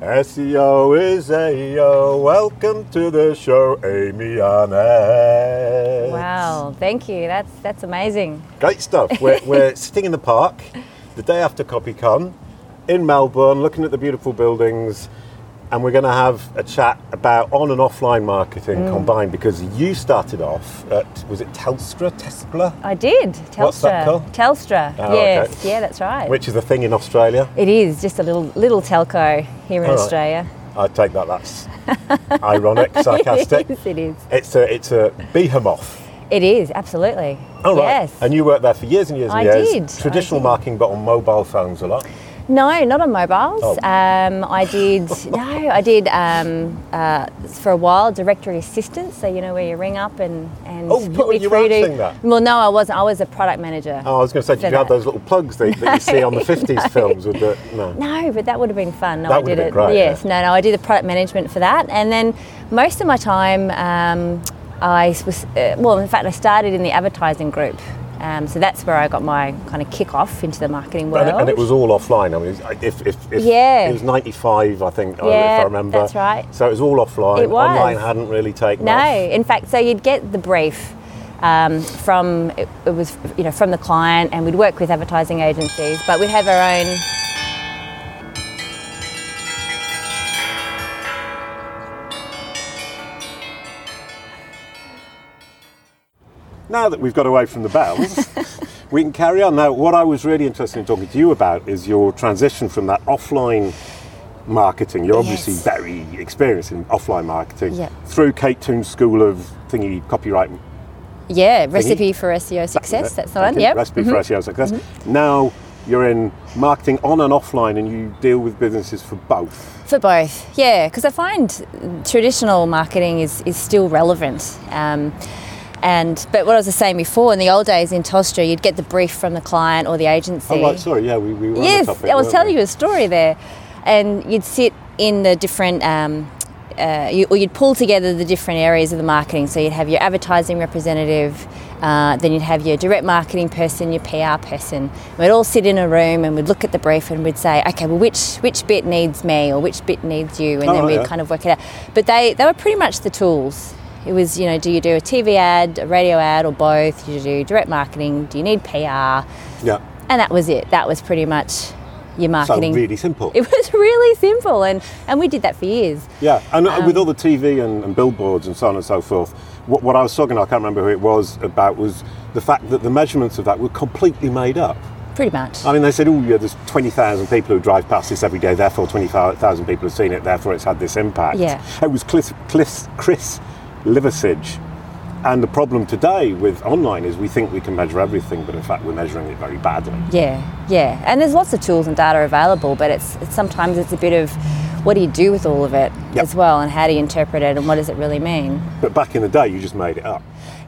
SEO is AO. Welcome to the show, Amy Annette. Wow, thank you. That's that's amazing. Great stuff. We're, we're sitting in the park the day after CopyCon in Melbourne, looking at the beautiful buildings, and we're going to have a chat about on and offline marketing Mm. combined because you started off at, was it Telstra? Tesla? I did. Telstra. What's that called? Telstra. Oh, yes. okay. Yeah, that's right. Which is a thing in Australia. it is just a little little telco here in All right. Australia. I take that that's ironic, sarcastic. yes, it is. It's a it's a behemoth. It is absolutely. All right. Yes. And you worked there for years and years and I years. I did, Traditional I did. marketing, but on mobile phones a lot. No, not on mobiles. Oh. Um, I did no, I did um, uh, for a while directory assistance. So you know where you ring up and and Oh, put you- me you through to. that? Well, no, I wasn't. I was a product manager. Oh, I was going to say, did you have those little plugs that, that you see on the 50s films with the. No. No, but that would have been fun. No, That I did it. great, yes, yeah. no, no, I did the product management for that, and then most of my time, um, I was uh, well. In fact, I started in the advertising group, um, so that's where I got my kind of kick off into the marketing world. And, it- and it was all offline. I mean, if, if, if Yeah. it was 95, I think, Yeah, if I remember. that's right. So it was all offline. It was. Online hadn't really taken no, off. in fact, so you'd get the brief. Um, from it, it was you know from the client and we'd work with advertising agencies but we'd have our own Now that we've got away from the bells, we can carry on. Now, what I was really interested in talking to you about is your transition from that offline marketing. You're obviously Yes. very experienced in offline marketing Yeah. through Kate Toon's School of Thingy Copyright. yeah recipe for SEO success that's the one yep Recipe mhm. for SEO success. Now you're in marketing on and offline, and you deal with businesses for both. For both, yeah, because I find traditional marketing is, is still relevant. Um, and but what I was saying before, in the old days in Telstra, you'd get the brief from the client or the agency. Oh, right. Sorry. Yeah, we, we were yes, topic. I was telling we? you a story there, and you'd sit in the different. Um, uh, you, or you'd pull together the different areas of the marketing. So you'd have your advertising representative, uh, then you'd have your direct marketing person, your PR person. We'd all sit in a room and we'd look at the brief and we'd say, okay, well, which which bit needs me or which bit needs you, and Oh, then we'd yeah. kind of work it out. But they they were pretty much the tools. It was, you know, do you do a TV ad, a radio ad, or both? Do you do direct marketing? Do you need PR? Yeah. And that was it. That was pretty much your marketing. So really simple. It was really simple, and, and we did that for years. Yeah, and uh Um, with all the TV and, and billboards and so on and so forth, what, what I was talking, I can't remember who it was about, was the fact that the measurements of that were completely made up. Pretty much. I mean, they said, oh, yeah, there's 20,000 people who drive past this every day, therefore 20,000 people have seen it, therefore it's had this impact. Yeah. It was Chris, Chris, Chris Liversidge. And the problem today with online is we think we can measure everything, but in fact we're measuring it very badly. Yeah, yeah. And there's lots of tools and data available, but it's, it's sometimes it's a bit of what do you do with all of it Yep. as well, and how do you interpret it, and what does it really mean? But back in the day, you just made it up.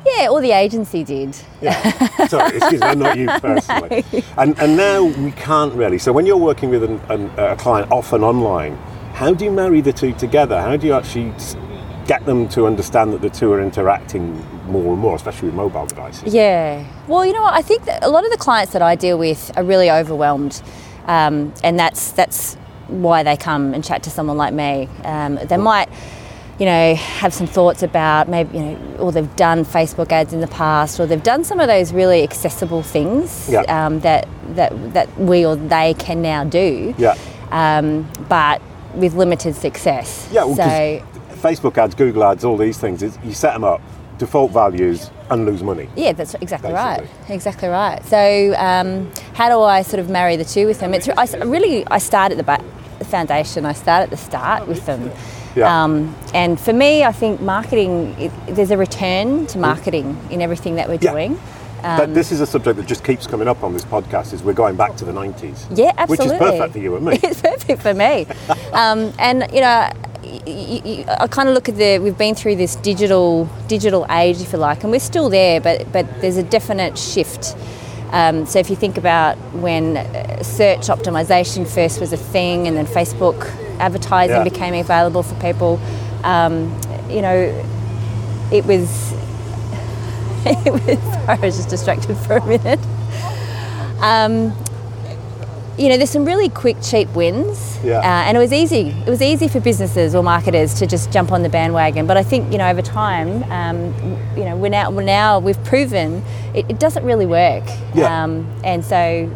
Yeah, or the agency did. Yeah. Sorry, excuse me, not you personally. And, and now we can't really. So when you're working with an, an, a client off and online, how do you marry the two together? How do you actually get them to understand that the two are interacting more and more, especially with mobile devices? Yeah. Well, you know what? I think that a lot of the clients that I deal with are really overwhelmed, um, and that's that's why they come and chat to someone like me. Um, they might, you know, have some thoughts about maybe you know, or they've done Facebook ads in the past, or they've done some of those really accessible things Yeah. um, that that that we or they can now do. Yeah. Um, but with limited success. Yeah, well, so Facebook ads, Google ads, all these things, you set them up, default values, and lose money. Yeah, that's exactly right. Exactly right. So, um, how do I sort of marry the two with them? It's I really I start at the, ba- the foundation. I start at the start with them. Yeah. Um, and for me, I think marketing. It, there's a return to marketing in everything that we're Yeah. doing. but this is a subject that just keeps coming up on this podcast. Is we're going back to the nineties. Yeah, absolutely. Which is perfect for you and me. it's perfect for me. um, and you know, I kind of look at the. We've been through this digital digital age, if you like, and we're still there, but but there's a definite shift. Um, so if you think about when uh, search optimization first was a thing, and then Facebook advertising Yeah. became available for people, um, you know, it was. It was. Sorry, I was just distracted for a minute. Um, you know, there's some really quick, cheap wins, Yeah. uh, and it was easy. It was easy for businesses or marketers to just jump on the bandwagon. But I think you know, over time, um, you know, we're now, we're now we've proven it, it doesn't really work. Yeah. Um, and so,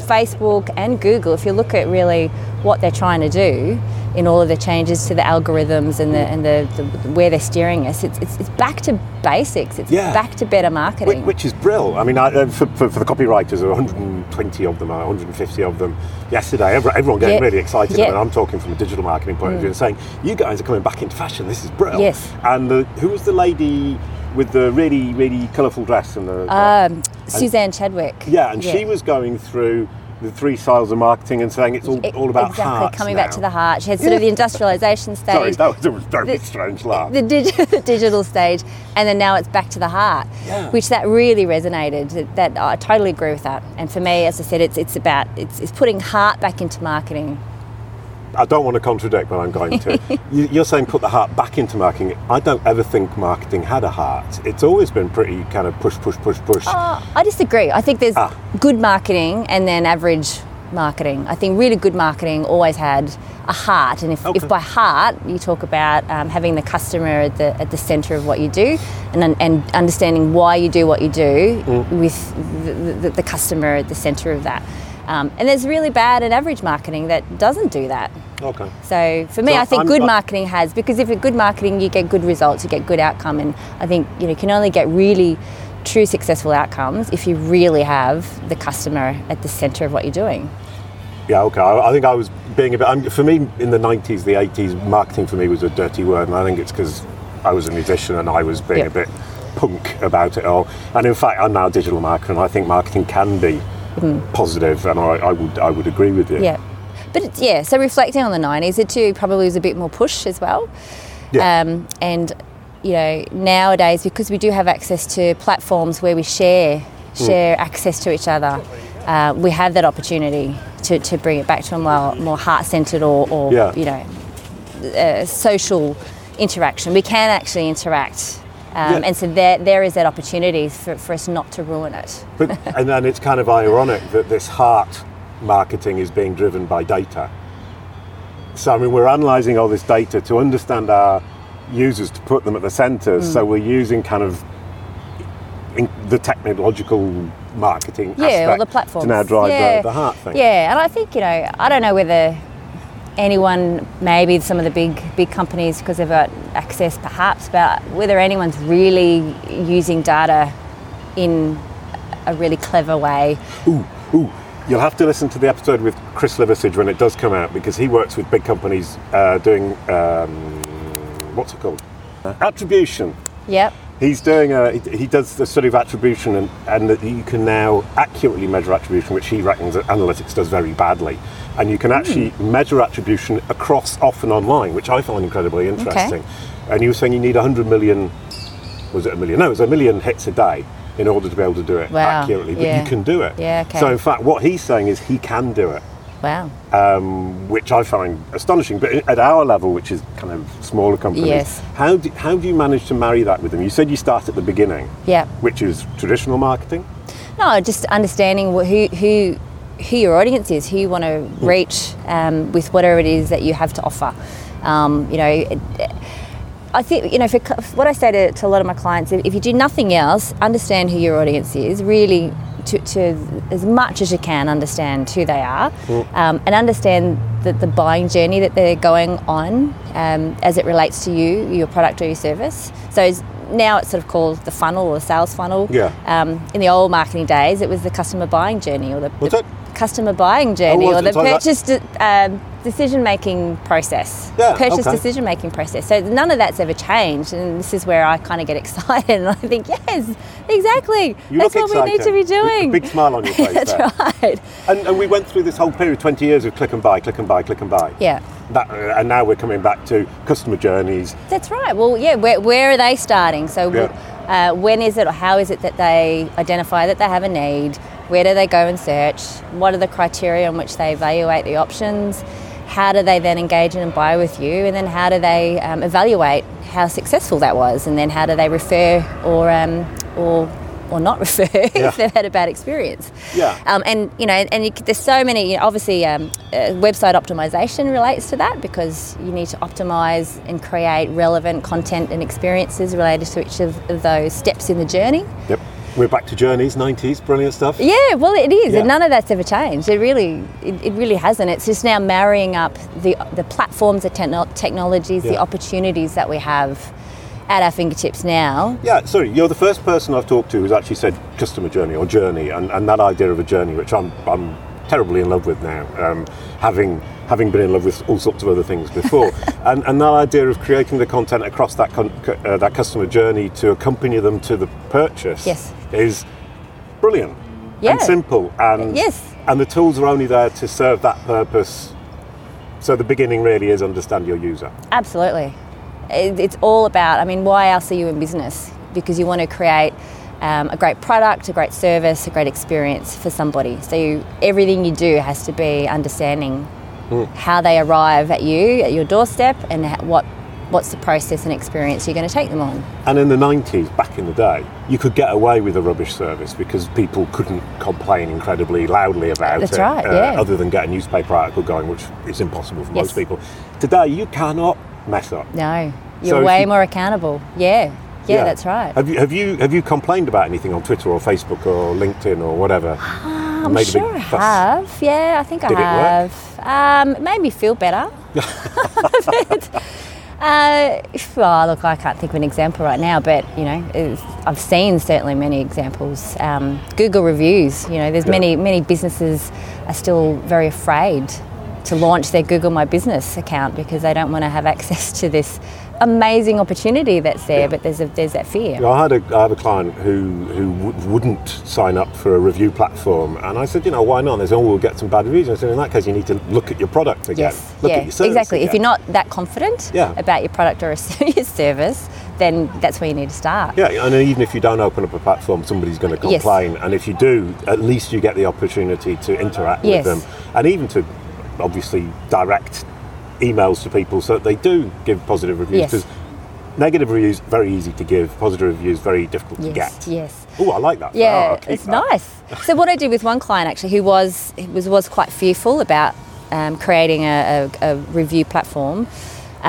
Facebook and Google, if you look at really what they're trying to do in all of the changes to the algorithms and the and the, the where they're steering us, it's, it's, it's back to basics. It's Yeah. back to better marketing. which is brilliant. I mean, I, uh, for, for, for the copywriters, there are 120 of them, uh, 150 of them yesterday. Everyone, getting Yeah. really excited. Yeah. Mm. And I'm talking from a digital marketing point of view and saying, you guys are coming back into fashion. This is brilliant." Yes. And the, who was the lady with the really, really colourful dress? and the, the- um, Suzanne Chadwick. Yeah, and she was going through the three styles of marketing and saying it's all, E- all about exactly coming now. back to the heart. She had sort of the industrialization stage. Sorry, that was a very The- strange laugh. the, dig- the digital stage, and then now it's back to the heart, Yeah. which that really resonated. That, that I totally agree with that. And for me, as I said, it's it's about it's, it's putting heart back into marketing. I don't want to contradict, but I'm going to. You- You're saying put the heart back into marketing. I don't ever think marketing had a heart. It's always been pretty kind of push, push, push, push. Uh, I disagree. I think there's Ah. good marketing and then average marketing. I think really good marketing always had a heart, and if, Okay. if by heart you talk about um, having the customer at the at the centre of what you do, and and understanding why you do what you do Mm. with the, the, the customer at the centre of that. Um, and there's really bad and average marketing that doesn't do that. okay. So for me, So I think I'm- good marketing has because if it's good marketing, you get good results, you get good outcome, and I think you know you can only get really true successful outcomes if you really have the customer at the centre of what you're doing. Yeah, okay. I, I think I was being a bit. I'm, for me, in the 90s, the 80s, marketing for me was a dirty word, and I think it's because I was a musician and I was being Yeah. a bit punk about it all. And in fact, I'm now a digital marketer, and I think marketing can be positive, and I, I would I would agree with you. Yeah, but it's, yeah. So reflecting on the '90s, it too probably was a bit more push as well. Yeah. Um, and you know nowadays because we do have access to platforms where we share Hmm. share access to each other, uh, we have that opportunity to, to bring it back to a more more heart centered or, or Yeah. you know uh, social interaction. We can actually interact. Um, Yeah. And so there, there is that opportunity for, for us not to ruin it. But, and then it's kind of ironic that this heart marketing is being driven by data. So, I mean, we're analysing all this data to understand our users, to put them at the centre. Mm. So, we're using kind of in the technological marketing yeah, aspect the platforms. to now drive yeah. the, the heart thing. Yeah, and I think you know, I don't know whether anyone, maybe some of the big big companies, because they've got access, perhaps, but whether anyone's really using data in a really clever way. Ooh, ooh. You'll have to listen to the episode with Chris Liversidge when it does come out because he works with big companies uh, doing um, what's it called? Attribution. Yep. He's doing a he, he does the study of attribution and, and that you can now accurately measure attribution, which he reckons that analytics does very badly. And you can actually hmm. measure attribution across off and online, which I find incredibly interesting. And you were saying you need 100 million, was it a million? No, it was a million hits a day in order to be able to do it Wow, accurately. But yeah. you can do it. Yeah, okay. So in fact, what he's saying is he can do it Wow. which I find astonishing. But at our level, which is kind of smaller companies, Yes. how do, how do you manage to marry that with them? You said you start at the beginning, Yeah. which is traditional marketing. No, just understanding who who who your audience is, who you want to reach um, with whatever it is that you have to offer. Um, you know, it- I think you know for, what I say to, to a lot of my clients: if you do nothing else, understand who your audience is. Really, to, to as much as you can, understand who they are, um, and understand the, the buying journey that they're going on um, as it relates to you, your product or your service. So. it's- now it's sort of called the funnel or the sales funnel. Yeah. Um, in the old marketing days, it was the customer buying journey or the, What's the it? Customer buying journey was or the purchase de- um, decision making process. Yeah, purchase okay. decision making process. So none of that's ever changed, and this is where I kind of get excited and I think, yes, exactly. You that's what we need to excited. be doing. big smile on your face that's there. right. And, and we went through this whole period, 20 years of click and buy, click and buy, click and buy. Yeah. That, uh, and now we're coming back to customer journeys. That's right. Well, yeah, where, where are they starting? So, Yeah. uh, when is it or how is it that they identify that they have a need? Where do they go and search? What are the criteria on which they evaluate the options? How do they then engage in and buy with you? And then how do they um, evaluate how successful that was? And then how do they refer or, um, or or not refer Yeah. if they've had a bad experience. Yeah. Um, and you know, and you, there's so many. You know, obviously, um, uh, website optimization relates to that because you need to optimize and create relevant content and experiences related to each of those steps in the journey. Yep. We're back to journeys, 90s, brilliant stuff. Yeah, well, it is, Yeah. and none of that's ever changed. It really, it, it really hasn't. It's just now marrying up the the platforms, the techno- technologies, the opportunities that we have at our fingertips now. Yeah, sorry, you're the first person I've talked to who's actually said customer journey or journey, and, and that idea of a journey, which I'm, I'm terribly in love with now, um, having having been in love with all sorts of other things before, and, and that idea of creating the content across that con- uh, that customer journey to accompany them to the purchase Yes. is brilliant Yeah. and simple, and Yes. and the tools are only there to serve that purpose. So the beginning really is understand your user. Absolutely. It's all about, I mean, why else are you in business? Because you want to create um, a great product, a great service, a great experience for somebody. So you, everything you do has to be understanding Mm. how they arrive at you, at your doorstep, and what what's the process and experience you're going to take them on. And in the 90s, back in the day, you could get away with a rubbish service because people couldn't complain incredibly loudly about That's it. right, uh, yeah. Other than get a newspaper article going, which is impossible for Yes. most people. Today, you cannot mess up. No, you're So way you- more accountable. Yeah. yeah, that's right. Have you have you have you complained about anything on Twitter or Facebook or LinkedIn or whatever? Ah, I'm Made sure I have. Yeah, I think Did I have. Um, it made me feel better. But, uh, well, look, I can't think of an example right now, but you know, it's, I've seen certainly many examples. Um, Google reviews. You know, there's Yeah. many many businesses are still very afraid to launch their Google My Business account because they don't want to have access to this amazing opportunity that's there. Yeah. But there's a, there's that fear. I had a I have a client who who w- wouldn't sign up for a review platform, and I said, you know, why not? They said, oh, we'll get some bad reviews. I said, in that case, you need to look at your product again. Yes, Look yeah, at your service exactly. If you're not that confident Yeah. about your product or your service, then that's where you need to start. Yeah, and even if you don't open up a platform, somebody's going to complain, Yes. And if you do, at least you get the opportunity to interact Yes. with them, and even to obviously direct emails to people so that they do give positive reviews. Yes. Because negative reviews very easy to give, positive reviews very difficult to get. yes. Oh, I like that. Oh, Yeah, I'll it's that. nice. So what I did with one client actually, who was who was was quite fearful about um, creating a, a, a review platform,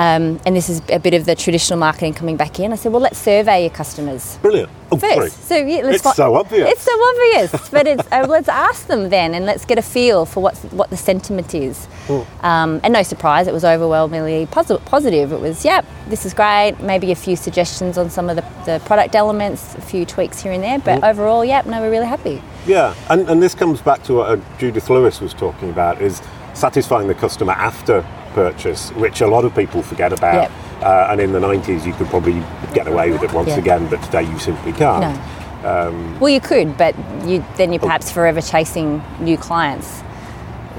um, and this is a bit of the traditional marketing coming back in. I said, well, let's survey your customers. Brilliant. Oh, First, sorry. so yeah, let's It's so obvious. It's so obvious, but it's uh, let's ask them then, and let's get a feel for what what the sentiment is. Um, and no surprise, it was overwhelmingly posi- positive. It was, yep, this is great. Maybe a few suggestions on some of the, the product elements, a few tweaks here and there, but overall, yep, no, we're really happy. Yeah, and, and this comes back to what uh, Judith Lewis was talking about is satisfying the customer after purchase, which a lot of people forget about. Yep. Uh, and in the 90s, you could probably get away with it once Yeah. again, but today you simply can't. No. well, you could, but you then you're perhaps forever chasing new clients.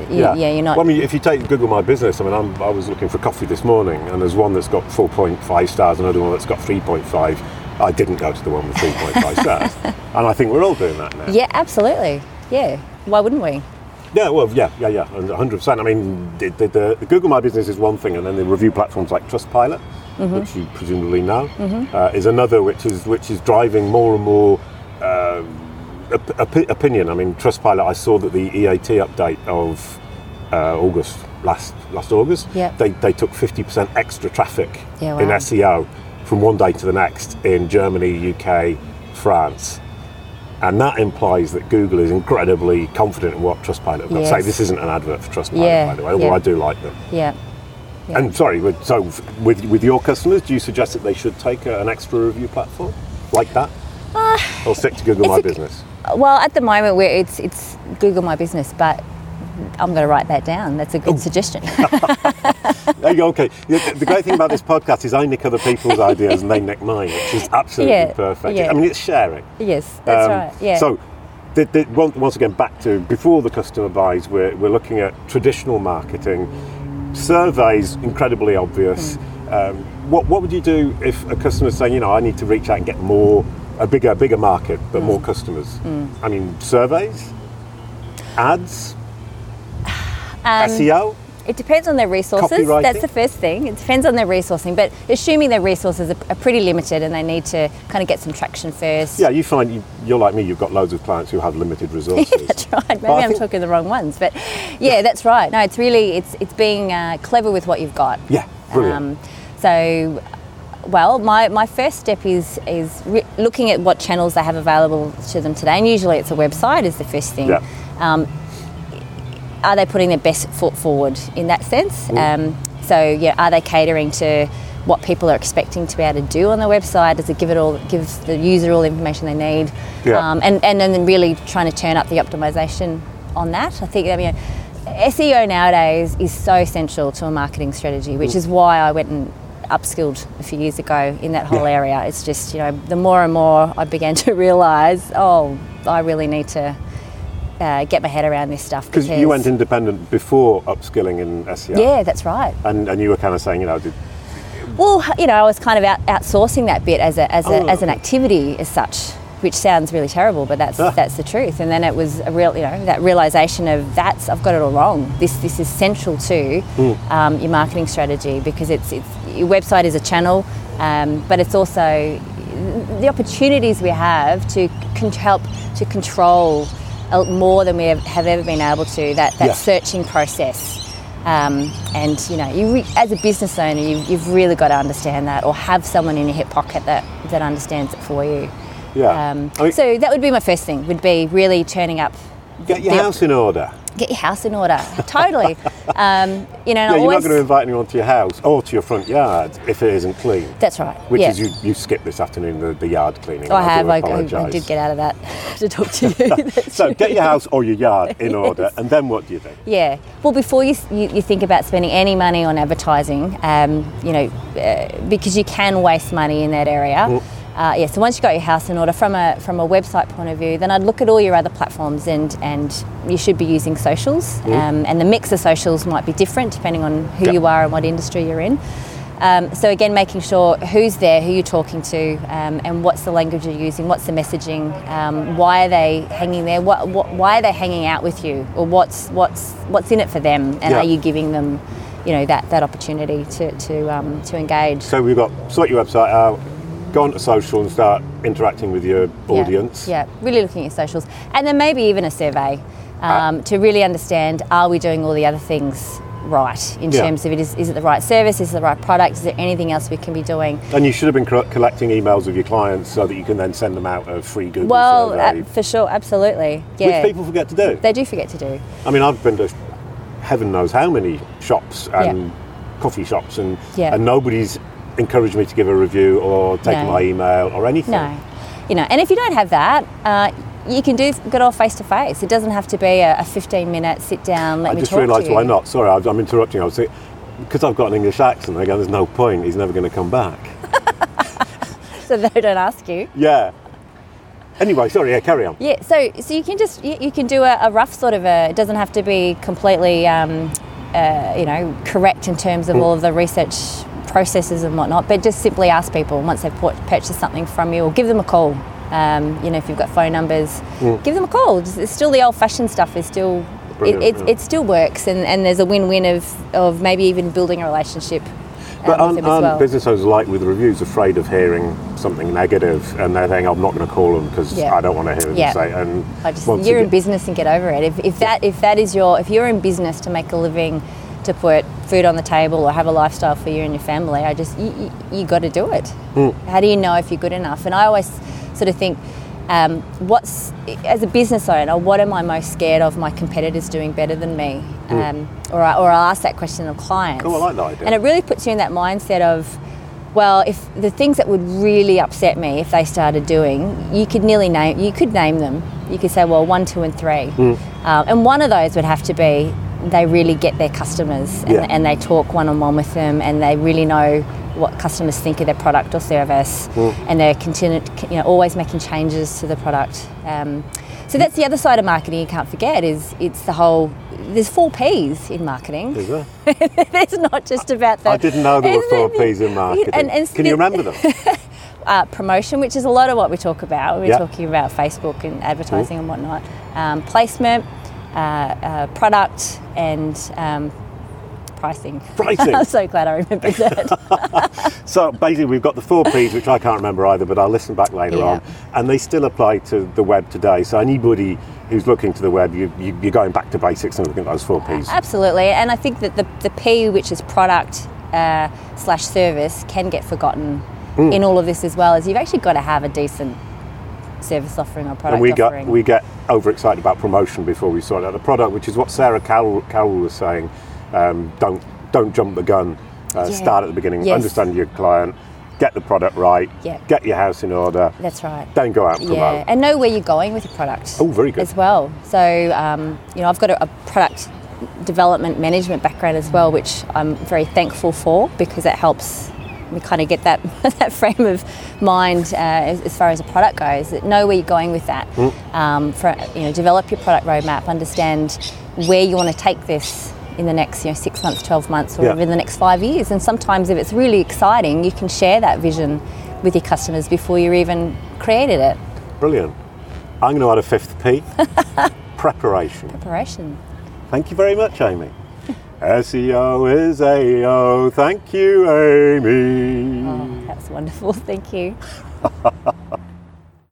You, yeah. you're not. Well, I mean, if you take Google My Business, I mean, I'm, I was looking for coffee this morning, and there's one that's got 4.5 stars, another one that's got 3.5. I didn't go to the one with 3.5 stars, and I think we're all doing that now. yeah, absolutely. Yeah. Why wouldn't we? Yeah, well, yeah, yeah, yeah, and 100%. I mean, the, the, the, Google My Business is one thing, and then the review platforms like Trustpilot, which you presumably know, uh, is another, which is which is driving more and more um, op- op- opinion. I mean, Trustpilot. I saw that the EAT update of uh, August last last August, Yeah. they they took 50% extra traffic Yeah, in. SEO from one day to the next in Germany, UK, France. And that implies that Google is incredibly confident in what Trustpilot have got to say. This isn't an advert for Trustpilot, Yeah, by the way, although yeah. I do like them. Yeah. Yeah. And sorry, so with, with your customers, do you suggest that they should take a, an extra review platform like that? or stick to Google Uh, My a- Business? Well, at the moment, where it's it's Google My Business, but I'm going to write that down. That's a good suggestion. There you go, okay. The, the great thing about this podcast is I nick other people's ideas and they nick mine, which is absolutely Yeah, perfect. yeah. I mean, it's sharing. yes, that's Um, right. Yeah. So, the, the, once again, back to before the customer buys, we're, we're looking at traditional marketing. Surveys, incredibly obvious. Mm. Um, what, what would you do if a customer's saying, you know, I need to reach out and get more, a bigger, bigger market, but Mm. more customers? I mean, surveys, ads, Um, SEO, It depends on their resources. That's the first thing. It depends on their resourcing, but assuming their resources are, pretty limited and they need to kind of get some traction first. Yeah, you find you, you're like me. You've got loads of clients who have limited resources. That's right. Maybe I'm think- talking the wrong ones, but yeah, that's right. No, it's really it's it's being uh, clever with what you've got. Yeah, brilliant. Um, so, well, my, my first step is is re- looking at what channels they have available to them today, and usually it's a website is the first thing. Yeah. Um, are they putting their best foot forward in that sense? Um, so, yeah, are they catering to what people are expecting to be able to do on the website? Does it give it all give the user all the information they need? Yeah. Um, and and then really trying to turn up the optimization on that. I think I mean. SEO nowadays is so essential to a marketing strategy, which is why I went and upskilled a few years ago in that whole Yeah. area. It's just, you know, the more and more I began to realise, oh, I really need to uh, get my head around this stuff. Because you went independent before upskilling in SEO. Yeah, that's right. And, and you were kind of saying, you know, did, Well, you know, I was kind of out, outsourcing that bit as, a, as, a, Oh. as an activity as such, which sounds really terrible, but that's Ah. that's the truth. And then it was a real, you know, that realization of that's I've got it all wrong. This this is central to Hmm. um, your marketing strategy because it's it's your website is a channel, um, but it's also the opportunities we have to con- help to control more than we have, ever been able to. That that Yeah. searching process. Um, and you know, you re- as a business owner, you've, you've really got to understand that, or have someone in your hip pocket that, that understands it for you. yeah. Um, I mean, so that would be my first thing. Would be really turning up, get your the- house in order. Get your house in order. totally. Um, you know, Yeah, I you're not going to invite anyone to your house or to your front yard if it isn't clean. That's right. Which yeah. is you, you skipped this afternoon, the, the yard cleaning. Oh, I have. I, I, did get out of that to talk to you. So true. get your house or your yard in order, and then what do you think? Yeah. Well, before you, you, you think about spending any money on advertising, um, you know, uh, because you can waste money in that area. Uh, yeah. So once you've got your house in order from a from a website point of view, then I'd look at all your other platforms and and you should be using socials. Um, and the mix of socials might be different depending on who Yeah. you are and what industry you're in. Um, so again, making sure who's there, who you're talking to, um, and what's the language you're using, what's the messaging, um, why are they hanging there, what, what, why are they hanging out with you, or what's what's what's in it for them, and Yeah. are you giving them, you know, that that opportunity to to um, to engage? So we've got sort your website out, go onto social and start interacting with your audience. Yeah, really looking at socials, and then maybe even a survey Ah. um, to really understand: Are we doing all the other things right in Yeah. terms of it? Is, is it the right service? Is it the right product? Is there anything else we can be doing? And you should have been co- collecting emails of your clients so that you can then send them out a free Google Well, survey, uh, for sure, absolutely. Yeah, which people forget to do. they do forget to do. I mean, I've been to heaven knows how many shops and coffee shops, and Yeah. and nobody's encouraged me to give a review or take No. my email or anything. No, you know, and if you don't have that, uh, you can do good old face to face. It doesn't have to be a, a 15 minute sit down. Let I me just talk realised to you. why not. Sorry, I- I'm interrupting. I was because I've got an English accent, I go, there's no point. He's never going to come back. So they don't ask you. yeah. Anyway, sorry. Yeah, carry on. Yeah, so so you can just you, you can do a, a rough sort of a. It doesn't have to be completely, um, uh, you know, correct in terms Mm. of all of the research processes and whatnot. But just simply ask people once they've purchased something from you, or give them a call. Um, you know, if you've got phone numbers, give them a call. It's still the old-fashioned stuff. Is still it, it, yeah. it still works, and, and there's a win-win of of maybe even building a relationship. um, But aren't, aren't well. business owners like with reviews afraid of hearing something negative and they're saying, I'm not going to call them because Yeah. I don't want to hear them Yeah. say and I just, you're in business and get over it. If, if that if that is your if you're in business to make a living, to put food on the table or have a lifestyle for you and your family, I just you, you, you got to do it. Hmm. How do you know if you're good enough? And I always sort of think. Um, what's as a business owner, what am I most scared of my competitors doing better than me? Um, or, I, or I'll ask that question of clients. Oh, I like that idea. And it really puts you in that mindset of, well, if the things that would really upset me if they started doing, you could nearly name, you could name them. You could say, well, one, two, and three. Um, and one of those would have to be they really get their customers and, Yeah. and they talk one on one with them and they really know what customers think of their product or service and they're continu- you know, always making changes to the product. Um, so that's the other side of marketing you can't forget is it's the whole there's four P's in marketing. Is there? it's not just about the I didn't know there were four P's in marketing. and- and Can you remember them? uh, promotion, which is a lot of what we talk about. We're Yeah. talking about Facebook and advertising and whatnot. Um, placement, uh, uh, product, and um, pricing. Pricing. I'm so glad I remembered that. So basically, we've got the four P's, which I can't remember either, but I'll listen back later Yeah. on, and they still apply to the web today. So anybody who's looking to the web, you, you, you're going back to basics and looking at those four P's. Absolutely, and I think that the, the P, which is product uh, slash service, can get forgotten Hmm. in all of this as well. As you've actually got to have a decent service offering or product And we offering. got we get overexcited about promotion before we sort out the product, which is what Sarah Carroll, Carroll was saying. Um, don't don't jump the gun. Uh, Yeah. Start at the beginning. Yes. Understand your client. Get the product right. Yeah. Get your house in order. That's right. Don't go out and promote. Yeah, and know where you're going with your product. Oh, very good. As well. So, um, you know, I've got a, a product development management background as well, which I'm very thankful for because it helps me kind of get that that frame of mind uh, as, as far as a product goes. Know where you're going with that. Mm. Um, for, you know, develop your product roadmap. Understand where you want to take this in the next, you know, six months, twelve months, or Yeah. even the next five years. And sometimes, if it's really exciting, you can share that vision with your customers before you even created it. Brilliant. I'm going to add a fifth P. Preparation. Preparation. Thank you very much, Amy. SEO is AO. Thank you, Amy. Oh, that's wonderful. Thank you.